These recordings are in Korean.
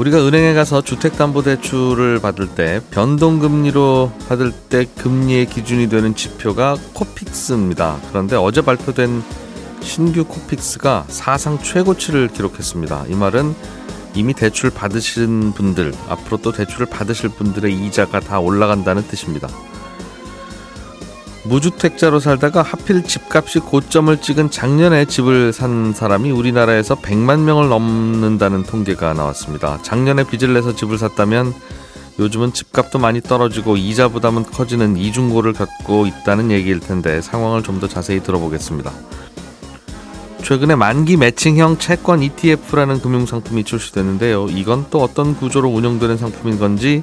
우리가 은행에 가서 주택담보대출을 받을 때 변동금리로 받을 때 금리의 기준이 되는 지표가 코픽스입니다. 그런데 어제 발표된 신규 코픽스가 사상 최고치를 기록했습니다. 이 말은 이미 대출 받으신 분들, 앞으로 또 대출을 받으실 분들의 이자가 다 올라간다는 뜻입니다. 무주택자로 살다가 하필 집값이 고점을 찍은 작년에 집을 산 사람이 우리나라에서 100만 명을 넘는다는 통계가 나왔습니다. 작년에 빚을 내서 집을 샀다면 요즘은 집값도 많이 떨어지고 이자 부담은 커지는 이중고를 겪고 있다는 얘기일 텐데 상황을 좀 더 자세히 들어보겠습니다. 최근에 만기 매칭형 채권 ETF라는 금융 상품이 출시됐는데요. 이건 또 어떤 구조로 운영되는 상품인 건지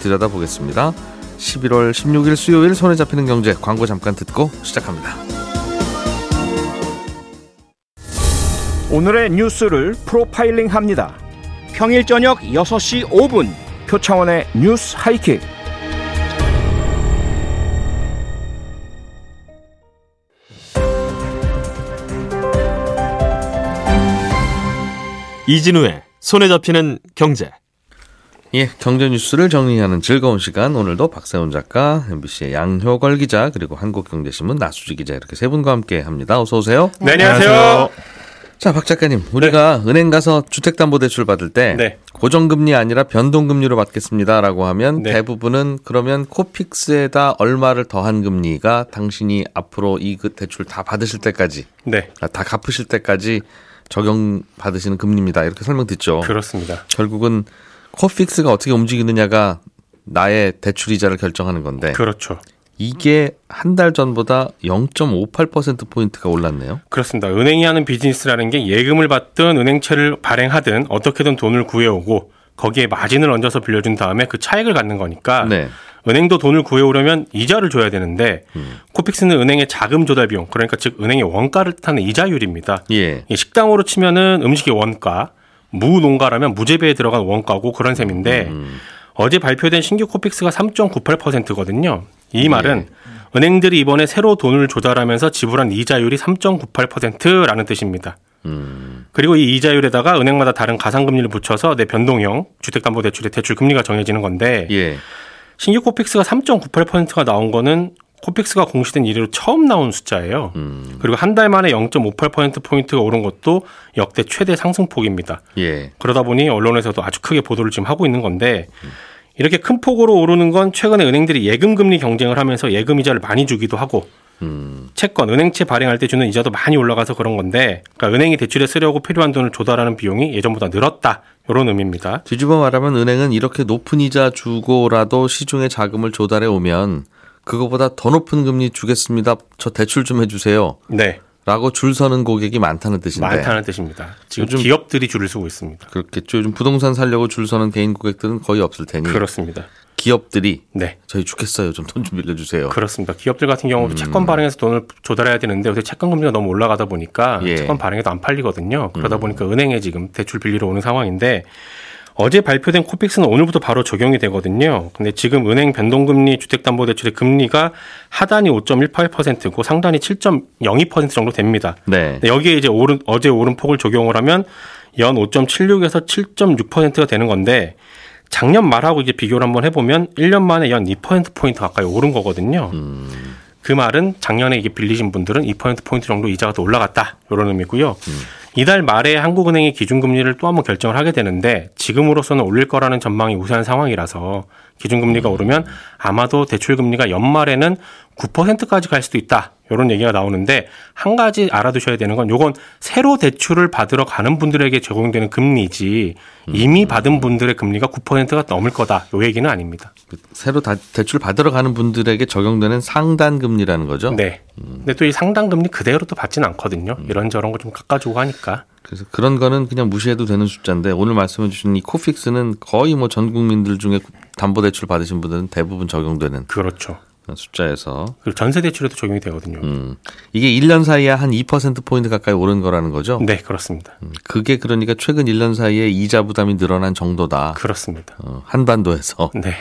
들여다보겠습니다. 11월 16일 수요일 손에 잡히는 경제 광고 잠깐 듣고 시작합니다. 오늘의 뉴스를 프로파일링 합니다. 평일 저녁 6시 5분 표창원의 뉴스 하이킥. 이진우의 손에 잡히는 경제. 예, 경제 뉴스를 정리하는 즐거운 시간. 오늘도 박세훈 작가, MBC의 양효걸 기자, 그리고 한국경제신문 나수지 기자 이렇게 세 분과 함께 합니다. 어서 오세요. 네, 안녕하세요. 자, 박 작가님, 우리가 네. 은행 가서 주택담보대출 받을 때 네. 고정금리 아니라 변동금리로 받겠습니다라고 하면 네. 대부분은 그러면 코픽스에다 얼마를 더한 금리가 당신이 앞으로 이 그 대출 다 받으실 때까지, 네, 다 갚으실 때까지 적용 받으시는 금리입니다. 이렇게 설명 듣죠. 그렇습니다. 결국은 코픽스가 어떻게 움직이느냐가 나의 대출 이자를 결정하는 건데 그렇죠. 이게 한 달 전보다 0.58% 포인트가 올랐네요. 그렇습니다. 은행이 하는 비즈니스라는 게 예금을 받든 은행채를 발행하든 어떻게든 돈을 구해오고 거기에 마진을 얹어서 빌려준 다음에 그 차익을 갖는 거니까 네. 은행도 돈을 구해오려면 이자를 줘야 되는데 음. 코픽스는 은행의 자금 조달 비용 그러니까 즉 은행의 원가를 뜻하는 이자율입니다. 예. 이 식당으로 치면은 음식의 원가, 무농가라면 무 재배에 들어간 원가고 그런 셈인데 음. 어제 발표된 신규 코픽스가 3.98%거든요. 이 말은 은행들이 이번에 새로 돈을 조달하면서 지불한 이자율이 3.98%라는 뜻입니다. 음. 그리고 이 이자율에다가 은행마다 다른 가산금리를 붙여서 내 변동형 주택담보대출의 대출 금리가 정해지는 건데 예. 신규 코픽스가 3.98%가 나온 거는 코픽스가 공시된 이래로 처음 나온 숫자예요. 음. 그리고 한 달 만에 0.58% 포인트가 오른 것도 역대 최대 상승폭입니다. 예. 그러다 보니 언론에서도 아주 크게 보도를 지금 하고 있는 건데 이렇게 큰 폭으로 오르는 건 최근에 은행들이 예금 금리 경쟁을 하면서 예금 이자를 많이 주기도 하고 음. 채권 은행채 발행할 때 주는 이자도 많이 올라가서 그런 건데 그러니까 은행이 대출에 쓰려고 필요한 돈을 조달하는 비용이 예전보다 늘었다 이런 의미입니다. 뒤집어 말하면 은행은 이렇게 높은 이자 주고라도 시중에 자금을 조달해 오면 그거보다 더 높은 금리 주겠습니다. 저 대출 좀 해주세요. 네, 라고 줄 서는 고객이 많다는 뜻인데. 많다는 뜻입니다. 지금 요즘- 기업들이 줄을 서고 있습니다. 그렇겠죠. 요즘 부동산 살려고 줄 서는 개인 고객들은 거의 없을 테니 그렇습니다. 기업들이 네. 저희 죽겠어요. 좀 돈좀 빌려주세요. 그렇습니다. 기업들 같은 경우도 음. 채권 발행해서 돈을 조달해야 되는데 요새 채권 금리가 너무 올라가다 보니까 예. 음. 채권 발행해도 안 팔리거든요. 그러다 보니까 은행에 지금 대출 빌리러 오는 상황인데 어제 발표된 코픽스는 오늘부터 바로 적용이 되거든요. 근데 지금 은행 변동금리 주택담보대출의 금리가 하단이 5.18%고 상단이 7.02% 정도 됩니다. 네. 여기에 이제 오른 어제 오른 폭을 적용을 하면 연 5.76에서 7.6%가 되는 건데 작년 말하고 이제 비교를 한번 해보면 1년 만에 연 2% 포인트 가까이 오른 거거든요. 그 말은 작년에 이게 빌리신 분들은 2% 포인트 정도 이자가 더 올라갔다 이런 의미고요. 이달 말에 한국은행이 기준금리를 또 한번 결정을 하게 되는데 지금으로서는 올릴 거라는 전망이 우세한 상황이라서 기준금리가 오르면 아마도 대출금리가 연말에는 9%까지 갈 수도 있다. 이런 얘기가 나오는데 한 가지 알아두셔야 되는 건 요건 새로 대출을 받으러 가는 분들에게 적용되는 금리지 이미 받은 분들의 금리가 9%가 넘을 거다. 요 얘기는 아닙니다. 새로 다 대출 받으러 가는 분들에게 적용되는 상단 금리라는 거죠. 네. 근데 또 이 상당 금리 그대로 또 받지는 않거든요. 이런저런 거 좀 깎아주고 하니까. 그래서 그런 거는 그냥 무시해도 되는 숫자인데 오늘 말씀해 주신 이 코픽스는 거의 뭐 전 국민들 중에 담보 대출 받으신 분들은 대부분 적용되는 그렇죠. 숫자에서 그리고 전세 대출에도 적용이 되거든요. 음, 이게 1년 사이에 한 2% 포인트 가까이 오른 거라는 거죠? 네, 그렇습니다. 음, 그게 그러니까 최근 1년 사이에 이자 부담이 늘어난 정도다. 그렇습니다. 어, 한반도에서 네.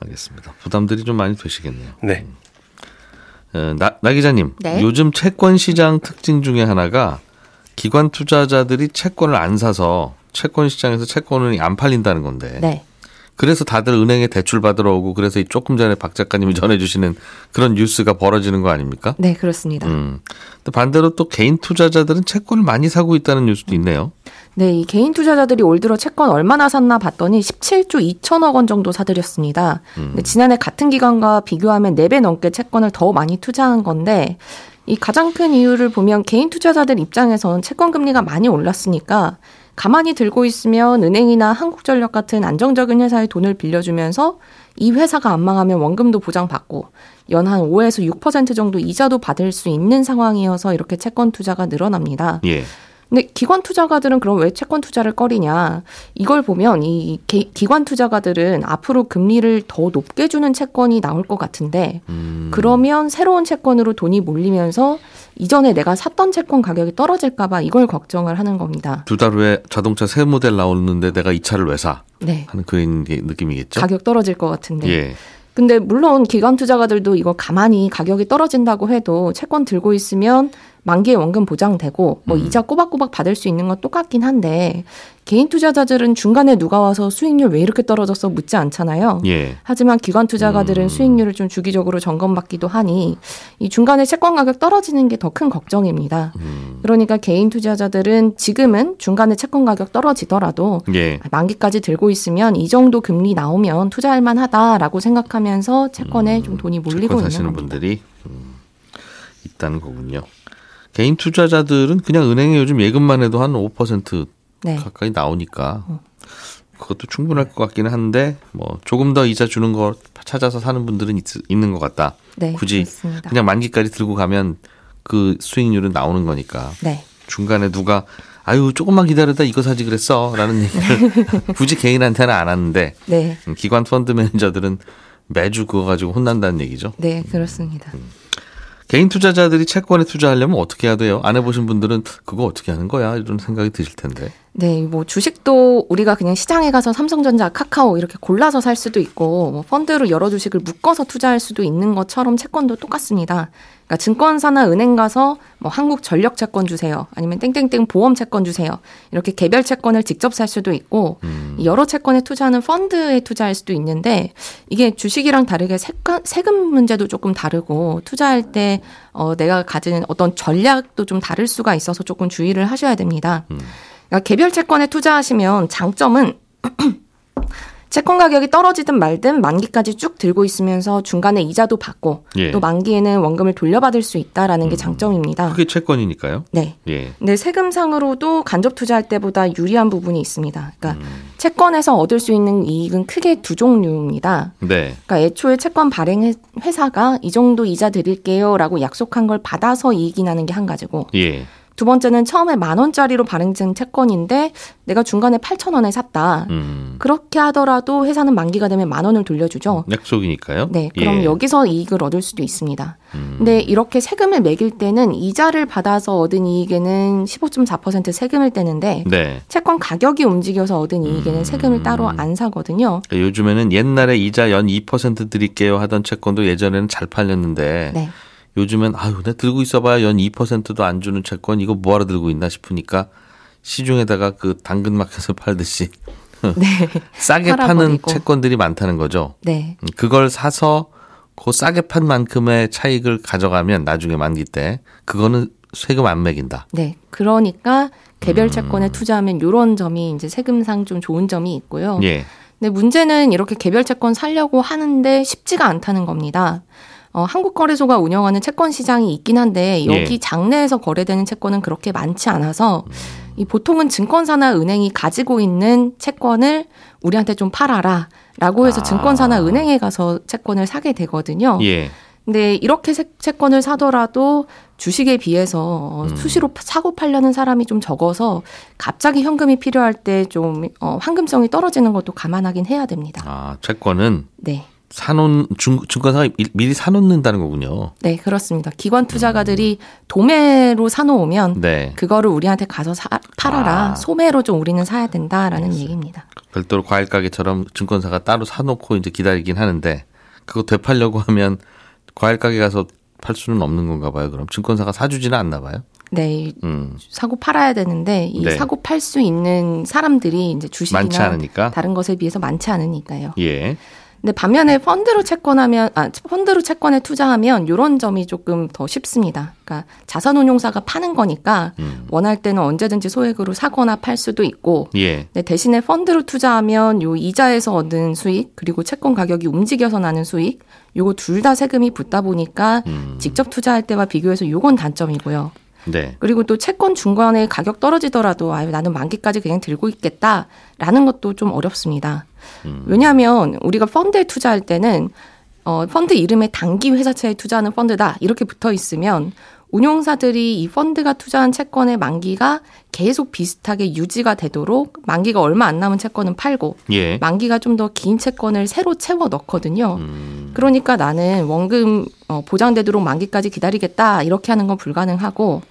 알겠습니다. 부담들이 좀 많이 되시겠네요. 네. 어, 나, 나 기자님, 네. 요즘 채권 시장 특징 중에 하나가 기관 투자자들이 채권을 안 사서 채권 시장에서 채권이 안 팔린다는 건데. 네. 그래서 다들 은행에 대출 받으러 오고 그래서 이 조금 전에 박 작가님이 전해주시는 그런 뉴스가 벌어지는 거 아닙니까? 네, 그렇습니다. 음. 또 반대로 또 개인 투자자들은 채권을 많이 사고 있다는 뉴스도 있네요. 네, 이 개인 투자자들이 올 들어 채권 얼마나 샀나 봤더니 17조 2천억 원 정도 사들였습니다. 근데 지난해 같은 기간과 비교하면 4배 넘게 채권을 더 많이 투자한 건데 이 가장 큰 이유를 보면 개인 투자자들 입장에선 채권 금리가 많이 올랐으니까 가만히 들고 있으면 은행이나 한국전력 같은 안정적인 회사에 돈을 빌려주면서 이 회사가 안 망하면 원금도 보장받고 연한 5에서 6% 정도 이자도 받을 수 있는 상황이어서 이렇게 채권 투자가 늘어납니다. 예. 근데 기관 투자가들은 그럼 왜 채권 투자를 꺼리냐? 이걸 보면 이 개- 기관 투자가들은 앞으로 금리를 더 높게 주는 채권이 나올 것 같은데 음. 그러면 새로운 채권으로 돈이 몰리면서 이전에 내가 샀던 채권 가격이 떨어질까봐 이걸 걱정을 하는 겁니다. 두 달 후에 자동차 새 모델 나오는데 내가 이 차를 왜 사? 네. 하는 그런 게 느낌이겠죠? 가격 떨어질 것 같은데. 예. 근데 물론 기관 투자가들도 이거 가만히 가격이 떨어진다고 해도 채권 들고 있으면 만기에 원금 보장되고 뭐 이자 꼬박꼬박 받을 수 있는 건 똑같긴 한데 개인 투자자들은 중간에 누가 와서 수익률 왜 이렇게 떨어졌어 묻지 않잖아요. 예. 하지만 기관 투자가들은 수익률을 좀 주기적으로 점검받기도 하니 이 중간에 채권 가격 떨어지는 게 더 큰 걱정입니다. 그러니까 개인 투자자들은 지금은 중간에 채권 가격 떨어지더라도 예. 만기까지 들고 있으면 이 정도 금리 나오면 투자할 만하다라고 생각하면서 채권에 좀 돈이 몰리고 채권 있는 사시는. 분들이 음, 있다는 거군요. 개인 투자자들은 그냥 은행에 요즘 예금만 해도 한 5% 네. 가까이 나오니까 그것도 충분할 것 같기는 한데 뭐 조금 더 이자 주는 거 찾아서 사는 분들은 있, 있는 것 같다. 네, 굳이 그렇습니다. 그냥 만기까지 들고 가면 그 수익률은 나오는 거니까 네. 중간에 누가 아유 조금만 기다렸다 이거 사지 그랬어라는 얘기를 굳이 개인한테는 안 하는데 네. 음, 기관 펀드 매니저들은 매주 그거 가지고 혼난다는 얘기죠. 네, 그렇습니다. 개인 투자자들이 채권에 투자하려면 어떻게 해야 돼요? 안 해보신 분들은 그거 어떻게 하는 거야? 이런 생각이 드실 텐데. 네, 뭐 주식도 우리가 그냥 시장에 가서 삼성전자, 카카오 이렇게 골라서 살 수도 있고 뭐 펀드로 여러 주식을 묶어서 투자할 수도 있는 것처럼 채권도 똑같습니다. 그러니까 증권사나 은행 가서 뭐 한국 전력 채권 주세요. 아니면 땡땡땡 보험 채권 주세요. 이렇게 개별 채권을 직접 살 수도 있고 이 여러 채권에 투자하는 펀드에 투자할 수도 있는데 이게 주식이랑 다르게 세가, 세금 문제도 조금 다르고 투자할 때 어, 내가 가진 어떤 전략도 좀 다를 수가 있어서 조금 주의를 하셔야 됩니다. 그러니까 개별 채권에 투자하시면 장점은 채권 가격이 떨어지든 말든 만기까지 쭉 들고 있으면서 중간에 이자도 받고 예. 또 만기에는 원금을 돌려받을 수 있다라는 게 장점입니다. 그게 채권이니까요. 네. 예. 근데 세금상으로도 간접 투자할 때보다 유리한 부분이 있습니다. 그러니까 채권에서 얻을 수 있는 이익은 크게 두 종류입니다. 네. 그러니까 애초에 채권 발행 회- 회사가 이 정도 이자 드릴게요라고 약속한 걸 받아서 이익이 나는 게 한 가지고 예. 두 번째는 처음에 만 원짜리로 발행된 채권인데 내가 중간에 8천 원에 샀다. 음. 그렇게 하더라도 회사는 만기가 되면 만 원을 돌려주죠. 약속이니까요. 네, 그럼 예. 여기서 이익을 얻을 수도 있습니다. 음. 근데 이렇게 세금을 매길 때는 이자를 받아서 얻은 이익에는 15.4% 세금을 떼는데 네. 채권 가격이 움직여서 얻은 이익에는 음. 세금을 따로 안 사거든요. 그러니까 요즘에는 옛날에 이자 연 2% 드릴게요 하던 채권도 예전에는 잘 팔렸는데 네. 요즘엔 아유, 내 들고 있어봐야 연 2%도 안 주는 채권 이거 뭐하러 들고 있나 싶으니까 시중에다가 그 당근마켓에서 팔듯이 네. 싸게 파는 팔아버리고. 채권들이 많다는 거죠. 네. 음, 그걸 사서 그 싸게 판 만큼의 차익을 가져가면 나중에 만기 때 그거는 세금 안 매긴다. 네. 그러니까 음. 개별 채권에 투자하면 이런 점이 이제 세금상 좀 좋은 점이 있고요. 예. 근데 문제는 이렇게 개별 채권 살려고 하는데 쉽지가 않다는 겁니다. 어, 한국거래소가 운영하는 채권 시장이 있긴 한데 여기 예. 장내에서 거래되는 채권은 그렇게 많지 않아서 이 보통은 증권사나 은행이 가지고 있는 채권을 우리한테 좀 팔아라. 라고 해서 아. 증권사나 은행에 가서 채권을 사게 되거든요. 예. 근데 이렇게 세- 채권을 사더라도 주식에 비해서 어, 음. 수시로 파- 사고 팔려는 사람이 좀 적어서 갑자기 현금이 필요할 때좀 어, 황금성이 떨어지는 것도 감안하긴 해야 됩니다. 아, 채권은 네. 사놓은 중, 증권사가 미리 사놓는다는 거군요. 네, 그렇습니다. 기관 투자가들이 도매로 사놓으면 네. 그거를 우리한테 가서 사, 팔아라. 아. 소매로 좀 우리는 사야 된다라는 얘기입니다. 별도로 과일 가게처럼 증권사가 따로 사놓고 이제 기다리긴 하는데 그거 되팔려고 하면 과일 가게 가서 팔 수는 없는 건가 봐요. 그럼 증권사가 사주지는 않나 봐요. 네, 이 음. 사고 팔아야 되는데 이 네. 사고 팔 수 있는 사람들이 이제 주식이나 많지 않으니까. 다른 것에 비해서 많지 않으니까요. 예. 근데 반면에 펀드로 채권하면 아 펀드로 채권에 투자하면 이런 점이 조금 더 쉽습니다. 그러니까 자산운용사가 파는 거니까 음. 원할 때는 언제든지 소액으로 사거나 팔 수도 있고 예. 네, 대신에 펀드로 투자하면 요 이자에서 얻은 수익 그리고 채권 가격이 움직여서 나는 수익 요거 둘 다 세금이 붙다 보니까 음. 직접 투자할 때와 비교해서 요건 단점이고요. 네. 그리고 또 채권 중간에 가격 떨어지더라도 아유 나는 만기까지 그냥 들고 있겠다라는 것도 좀 어렵습니다. 왜냐하면 우리가 펀드에 투자할 때는 어 펀드 이름에 단기 회사채에 투자하는 펀드다 이렇게 붙어 있으면 운용사들이 이 펀드가 투자한 채권의 만기가 계속 비슷하게 유지가 되도록 만기가 얼마 안 남은 채권은 팔고 예. 만기가 좀 더 긴 채권을 새로 채워 넣거든요. 음. 그러니까 나는 원금 어, 보장되도록 만기까지 기다리겠다 이렇게 하는 건 불가능하고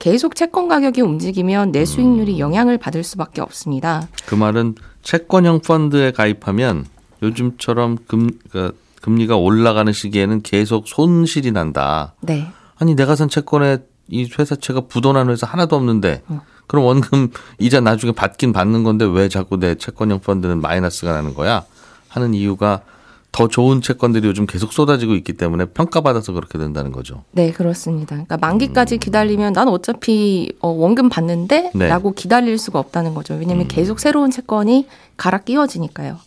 계속 채권 가격이 움직이면 내 수익률이 영향을 받을 수밖에 없습니다. 그 말은 채권형 펀드에 가입하면 요즘처럼 금, 그 금리가 올라가는 시기에는 계속 손실이 난다. 네. 아니 내가 산 채권에 이 회사채가 부도난 회사 하나도 없는데 어. 그럼 원금 이자 나중에 받긴 받는 건데 왜 자꾸 내 채권형 펀드는 마이너스가 나는 거야 하는 이유가 더 좋은 채권들이 요즘 계속 쏟아지고 있기 때문에 평가받아서 그렇게 된다는 거죠. 네, 그렇습니다. 그러니까 만기까지 기다리면 난 어차피 어, 원금 받는데 네. 라고 기다릴 수가 없다는 거죠. 왜냐하면 계속 새로운 채권이 갈아 끼워지니까요.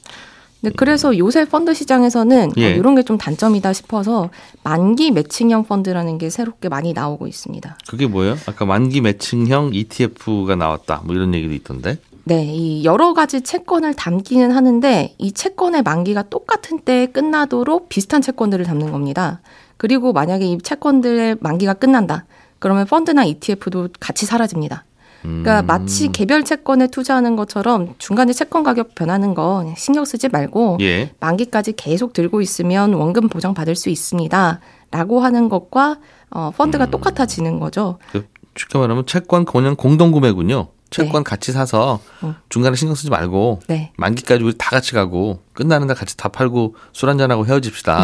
근데 그래서 요새 펀드 시장에서는 어, 예. 이런 게 좀 단점이다 싶어서 만기 매칭형 펀드라는 게 새롭게 많이 나오고 있습니다. 그게 뭐예요? 아까 만기 매칭형 ETF가 나왔다. 뭐 이런 얘기도 있던데. 네, 이 여러 가지 채권을 담기는 하는데 이 채권의 만기가 똑같은 때에 끝나도록 비슷한 채권들을 담는 겁니다. 그리고 만약에 이 채권들의 만기가 끝난다. 그러면 펀드나 ETF도 같이 사라집니다. 그러니까 음. 마치 개별 채권에 투자하는 것처럼 중간에 채권 가격 변하는 거 신경 쓰지 말고 예. 만기까지 계속 들고 있으면 원금 보장 받을 수 있습니다. 라고 하는 것과 어, 펀드가 똑같아지는 거죠. 그 쉽게 말하면 채권 그냥 공동 구매군요. 채권 같이 사서 어. 중간에 신경 쓰지 말고 네. 만기까지 우리 다 같이 가고 끝나는 날 같이 다 팔고 술 한잔하고 헤어집시다.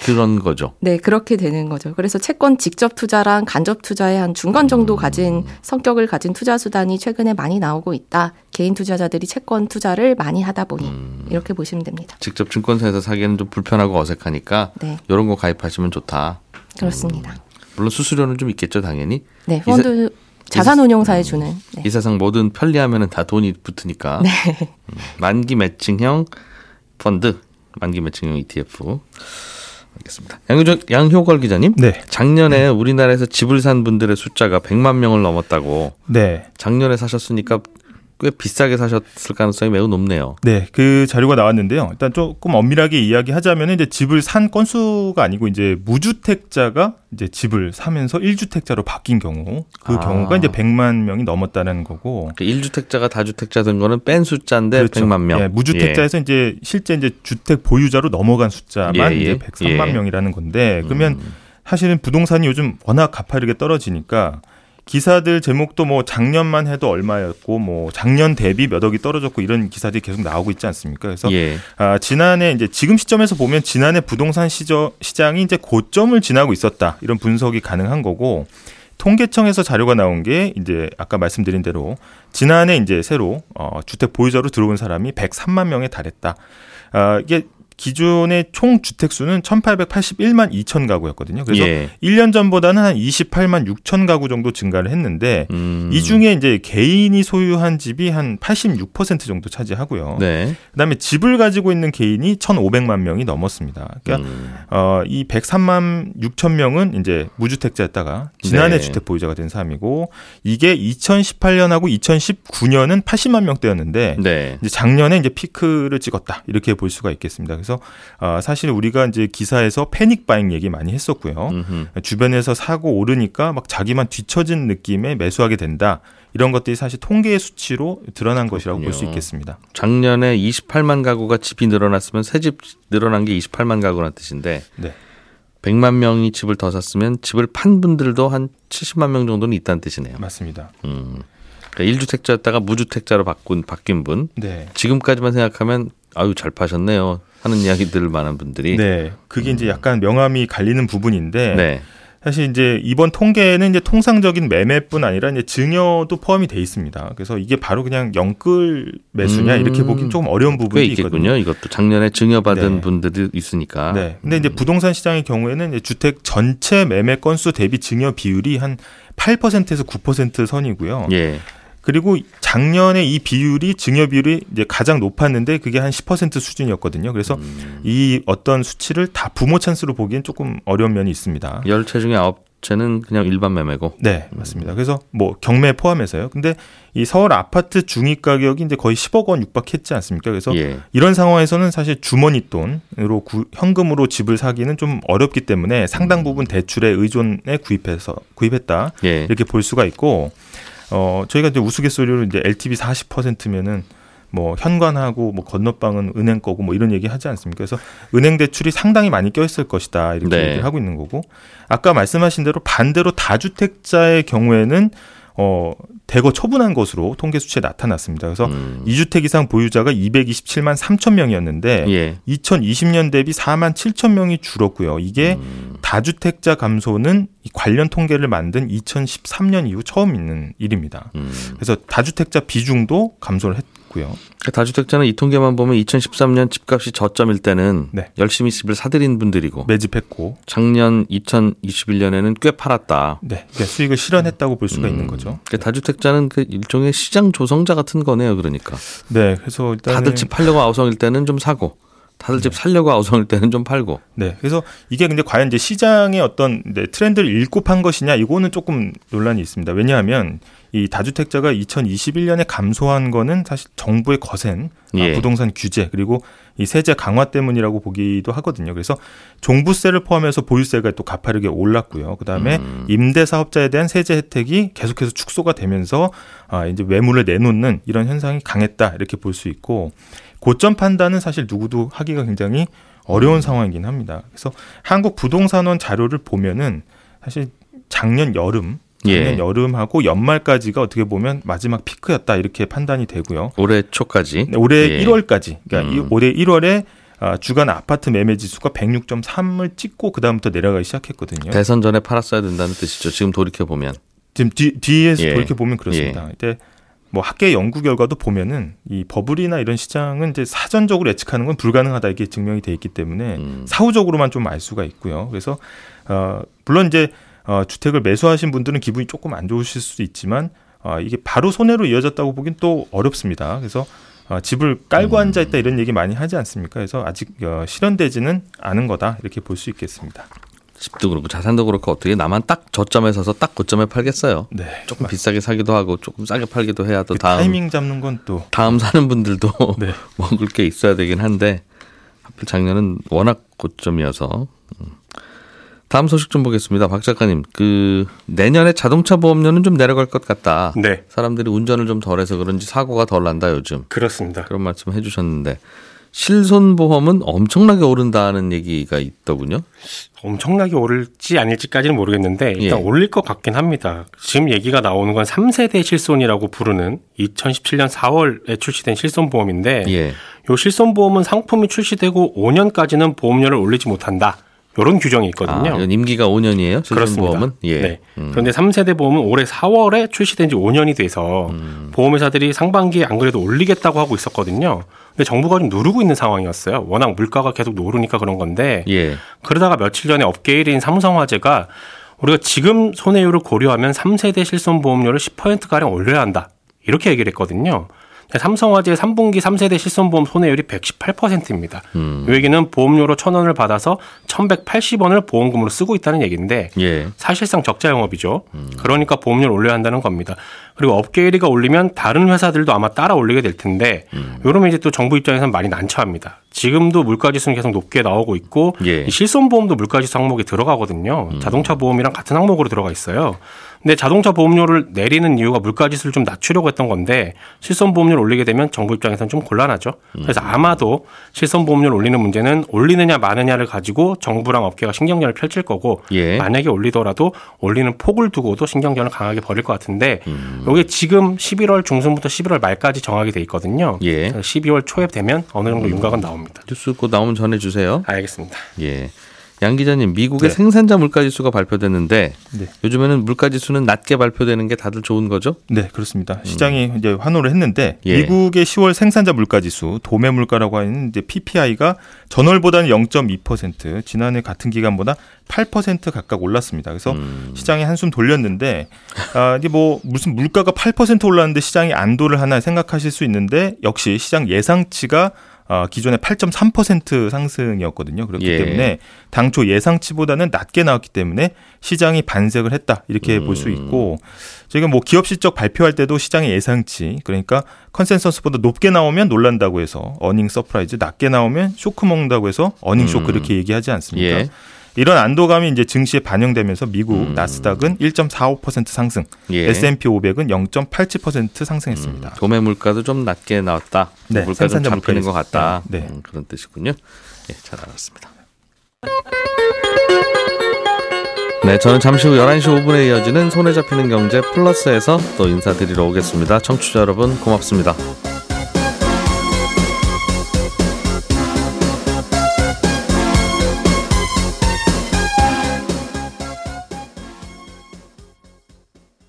그런 거죠. 네, 그렇게 되는 거죠. 그래서 채권 직접 투자랑 간접 투자의 한 중간 정도 가진 성격을 가진 투자 수단이 최근에 많이 나오고 있다. 개인 투자자들이 채권 투자를 많이 하다 보니 이렇게 보시면 됩니다. 직접 증권사에서 사기에는 좀 불편하고 어색하니까 네, 이런 거 가입하시면 좋다. 그렇습니다. 물론 수수료는 좀 있겠죠, 당연히. 네, 펀드 자산운용사에 주는 네. 이 세상 모든 편리하면은 다 돈이 붙으니까. 음, 만기 매칭형 펀드, 만기 매칭형 ETF. 알겠습니다. 양효, 양효걸 기자님. 네. 작년에 우리나라에서 집을 산 분들의 숫자가 100만 명을 넘었다고. 네. 작년에 사셨으니까 꽤 비싸게 사셨을 가능성이 매우 높네요. 네, 그 자료가 나왔는데요. 일단 조금 엄밀하게 이야기하자면 이제 집을 산 건수가 아니고 이제 무주택자가 이제 집을 사면서 1주택자로 바뀐 경우 그 아. 경우가 이제 100만 명이 넘었다는 거고. 1주택자가 다주택자 된 거는 뺀 숫자인데 그렇죠. 100만 명. 예, 무주택자에서 이제 실제 이제 주택 보유자로 넘어간 숫자만 예, 예. 이제 103만 예. 명이라는 건데 그러면 음. 사실은 부동산이 요즘 워낙 가파르게 떨어지니까 기사들 제목도 뭐 작년만 해도 얼마였고 뭐 작년 대비 몇 억이 떨어졌고 이런 기사들이 계속 나오고 있지 않습니까? 그래서 예. 아, 지난해 이제 지금 시점에서 보면 지난해 부동산 시저, 시장이 이제 고점을 지나고 있었다 이런 분석이 가능한 거고 통계청에서 자료가 나온 게 이제 아까 말씀드린 대로 지난해 이제 새로 어, 주택 보유자로 들어온 사람이 103만 명에 달했다. 아, 이게 기존의 총 주택 수는 1,881만 2천 가구였거든요. 그래서 예. 1년 전보다는 한 28만 6천 가구 정도 증가를 했는데 음. 이 중에 이제 개인이 소유한 집이 한 86% 정도 차지하고요. 네. 그다음에 집을 가지고 있는 개인이 1,500만 명이 넘었습니다. 그러니까 음. 어, 이 103만 6천 명은 이제 무주택자였다가 지난해 네. 주택 보유자가 된 사람이고 이게 2018년하고 2019년은 80만 명대였는데 네. 이제 작년에 이제 피크를 찍었다 이렇게 볼 수가 있겠습니다. 그래서 어, 사실 우리가 이제 기사에서 패닉 바잉 얘기 많이 했었고요. 음흠. 주변에서 사고 오르니까 막 자기만 뒤처진 느낌에 매수하게 된다. 이런 것들이 사실 통계의 수치로 드러난 것이라고 볼 수. 있겠습니다. 작년에 28만 가구가 집이 늘어났으면 새 집 늘어난 게 28만 가구란 뜻인데 네. 100만 명이 집을 더 샀으면 집을 판 분들도 한 70만 명 정도는 있다는 뜻이네요. 맞습니다. 음. 그러니까 1주택자였다가 무주택자로 바꾼 바뀐 분 네. 지금까지만 생각하면 아유 잘 파셨네요 하는 이야기 들을 만한 분들이 네. 그게 이제 약간 명암이 갈리는 부분인데 네. 사실 이제 이번 통계는 이제 통상적인 매매뿐 아니라 이제 증여도 포함이 돼 있습니다. 그래서 이게 바로 그냥 영끌 매수냐 음, 이렇게 보긴 조금 어려운 꽤 부분이. 있거든요. 이것도 작년에 증여받은 네. 분들이 있으니까. 네. 근데 이제 부동산 시장의 경우에는 이제 주택 전체 매매 건수 대비 증여 비율이 한 8%에서 9% 선이고요. 예. 그리고 작년에 이 비율이 증여 비율이 이제 가장 높았는데 그게 한 10% 수준이었거든요. 그래서 음. 이 어떤 수치를 다 부모 찬스로 보기엔 조금 어려운 면이 있습니다. 열채 중에 아홉 채는 그냥 일반 매매고. 네, 맞습니다. 그래서 뭐 경매 포함해서요. 근데 이 서울 아파트 중위 가격이 이제 거의 10억 원 육박했지 않습니까? 그래서 예. 이런 상황에서는 사실 주머니 돈으로 구- 현금으로 집을 사기는 좀 어렵기 때문에 상당 부분 대출에 의존에 구입해서 구입했다 예. 이렇게 볼 수가 있고 어 저희가 이제 우스갯소리로 이제 LTV 40%면은 뭐 현관하고 뭐 건너방은 은행 거고 뭐 이런 얘기 하지 않습니까? 그래서 은행 대출이 상당히 많이 껴있을 것이다 이렇게 네. 얘기를 하고 있는 거고 아까 말씀하신 대로 반대로 다주택자의 경우에는 어 대거 처분한 것으로 통계 수치에 나타났습니다. 그래서 음. 이 2주택 이상 보유자가 227만 3천 명이었는데 예. 2020년 대비 4만 7천 명이 줄었고요. 이게 음. 다주택자 감소는 이 관련 통계를 만든 2013년 이후 처음 있는 일입니다. 음. 그래서 다주택자 비중도 감소를 했고요. 그 다주택자는 이 통계만 보면 2013년 집값이 저점일 때는 네. 열심히 집을 사들인 분들이고 매집했고 작년 2021년에는 꽤 팔았다. 네, 그러니까 수익을 실현했다고 볼 수가 음. 있는 거죠. 그 다주택자는 그 일종의 시장 조성자 같은 거네요. 그러니까 네, 그래서 일단 다들 집 팔려고 아우성일 때는 좀 사고, 다들 집 살려고 아우성일 때는 좀 팔고. 네, 그래서 이게 근데 과연 이제 시장의 어떤 네, 트렌드를 읽고 판 것이냐 이거는 조금 논란이 있습니다. 왜냐하면 이 다주택자가 2021년에 감소한 거는 사실 정부의 거센 아, 예. 부동산 규제 그리고 이 세제 강화 때문이라고 보기도 하거든요. 그래서 종부세를 포함해서 보유세가 또 가파르게 올랐고요. 그다음에 음. 임대 사업자에 대한 세제 혜택이 계속해서 축소가 되면서 아 이제 매물을 내놓는 이런 현상이 강했다 이렇게 볼 수 있고 고점 판단은 사실 누구도 하기가 굉장히 어려운 상황이긴 합니다. 그래서 한국 부동산원 자료를 보면은 사실 작년 여름 작년 예. 여름하고 연말까지가 어떻게 보면 마지막 피크였다 이렇게 판단이 되고요. 올해 초까지. 네, 올해 예. 1월까지 그러니까 이 음. 올해 1월에 아, 주간 아파트 매매 지수가 106.3을 찍고 그 다음부터 내려가기 시작했거든요. 대선 전에 팔았어야 된다는 뜻이죠. 지금 돌이켜 보면. 지금 뒤, 뒤에서 예. 돌이켜 보면 그렇습니다. 이때 뭐 학계 연구 결과도 보면은 이 버블이나 이런 시장은 이제 사전적으로 예측하는 건 불가능하다 이게 증명이 돼 있기 때문에 음. 사후적으로만 좀 알 수가 있고요. 그래서 어 물론 이제 어 주택을 매수하신 분들은 기분이 조금 안 좋으실 수도 있지만 어 이게 바로 손해로 이어졌다고 보긴 또 어렵습니다. 그래서 어, 집을 깔고 앉아 있다 이런 얘기 많이 하지 않습니까? 그래서 아직 어, 실현되지는 않은 거다 이렇게 볼 수 있겠습니다. 집도 그렇고 자산도 그렇고 어떻게 나만 딱 저점에 서서 딱 고점에 팔겠어요. 네, 조금 비싸게 사기도 하고 조금 싸게 팔기도 해야 또 그 다음 타이밍 잡는 건 또 다음 사는 분들도 네. 먹을 게 있어야 되긴 한데 하필 작년은 워낙 고점이어서 음. 다음 소식 좀 보겠습니다. 박 작가님, 그 내년에 자동차 보험료는 좀 내려갈 것 같다. 네, 사람들이 운전을 좀 덜해서 그런지 사고가 덜 난다 요즘 그렇습니다. 그런 말씀 해주셨는데 실손 보험은 엄청나게 오른다는 얘기가 있더군요. 엄청나게 오를지 아닐지까지는 모르겠는데 일단 예. 올릴 것 같긴 합니다. 지금 얘기가 나오는 건 3세대 실손이라고 부르는 2017년 4월에 출시된 실손보험인데 예, 요 실손보험은 상품이 출시되고 5년까지는 보험료를 올리지 못한다. 이런 규정이 아, 있거든요. 이건 임기가 5년이에요. 실손 그렇습니다. 보험은 예. 네. 음. 그런데 3세대 보험은 올해 4월에 출시된 지 5년이 돼서 음. 보험회사들이 상반기에 안 그래도 올리겠다고 하고 있었거든요. 근데 정부가 좀 누르고 있는 상황이었어요. 워낙 물가가 계속 오르니까 그런 건데 예. 그러다가 며칠 전에 업계 1위인 삼성화재가 우리가 지금 손해율을 고려하면 3세대 실손보험료를 10%가량 올려야 한다. 이렇게 얘기를 했거든요. 근데 삼성화재의 3분기 3세대 실손보험 손해율이 118%입니다. 음. 이 얘기는 보험료로 1,000원을 받아서 1,180원을 보험금으로 쓰고 있다는 얘기인데 예. 사실상 적자 영업이죠. 그러니까 보험료를 올려야 한다는 겁니다. 그리고 업계 1위가 올리면 다른 회사들도 아마 따라 올리게 될 텐데 음. 이러면 이제 또 정부 입장에서는 많이 난처합니다. 지금도 물가지수는 계속 높게 나오고 있고 예. 이 실손보험도 물가지수 항목에 들어가거든요. 음. 자동차 보험이랑 같은 항목으로 들어가 있어요. 근데 자동차 보험료를 내리는 이유가 물가지수를 좀 낮추려고 했던 건데 실손보험료를 올리게 되면 정부 입장에서는 좀 곤란하죠. 그래서 음. 아마도 실손보험료를 올리는 문제는 올리느냐 마느냐를 가지고 정부랑 업계가 신경전을 펼칠 거고 예. 만약에 올리더라도 올리는 폭을 두고도 신경전을 강하게 벌일 것 같은데 음. 이게 지금 11월 중순부터 11월 말까지 정하게 돼 있거든요. 예. 그래서 12월 초에 되면 어느 정도 윤곽은 나옵니다. 뉴스 곧 나오면 전해주세요. 알겠습니다. 예. 양 기자님, 미국의 네. 생산자 물가지수가 발표됐는데 네. 요즘에는 물가지수는 낮게 발표되는 게 다들 좋은 거죠? 네, 그렇습니다. 시장이 이제 환호를 했는데 예. 미국의 10월 생산자 물가 지수 도매 물가라고 하는 이제 PPI가 전월보다는 0.2% 지난해 같은 기간보다 8% 각각 올랐습니다. 그래서 음. 시장이 한숨 돌렸는데 아, 이게 뭐 무슨 물가가 8% 올랐는데 시장이 안도를 하나 생각하실 수 있는데 역시 시장 예상치가 아, 기존의 8.3% 상승이었거든요. 그렇기 예. 때문에 당초 예상치보다는 낮게 나왔기 때문에 시장이 반색을 했다 이렇게 볼수 있고 지금 뭐 기업 실적 발표할 때도 시장의 예상치 그러니까 consensus보다 높게 나오면 놀란다고 해서 earning surprise 낮게 나오면 쇼크 먹는다고 해서 earning shock 음. 이렇게 얘기하지 않습니까? 예. 이런 안도감이 이제 증시에 반영되면서 미국 음. 나스닥은 1.45% 상승, 예. S&P 500은 0.87% 상승했습니다. 도매 물가도 좀 낮게 나왔다. 네, 물가 좀 잡히는. 것 같다. 네. 음, 그런 뜻이군요. 예, 잘 알았습니다. 네, 저는 잠시 후 11시 5분에 이어지는 손에 잡히는 경제 플러스에서 또 인사드리러 오겠습니다. 청취자 여러분 고맙습니다.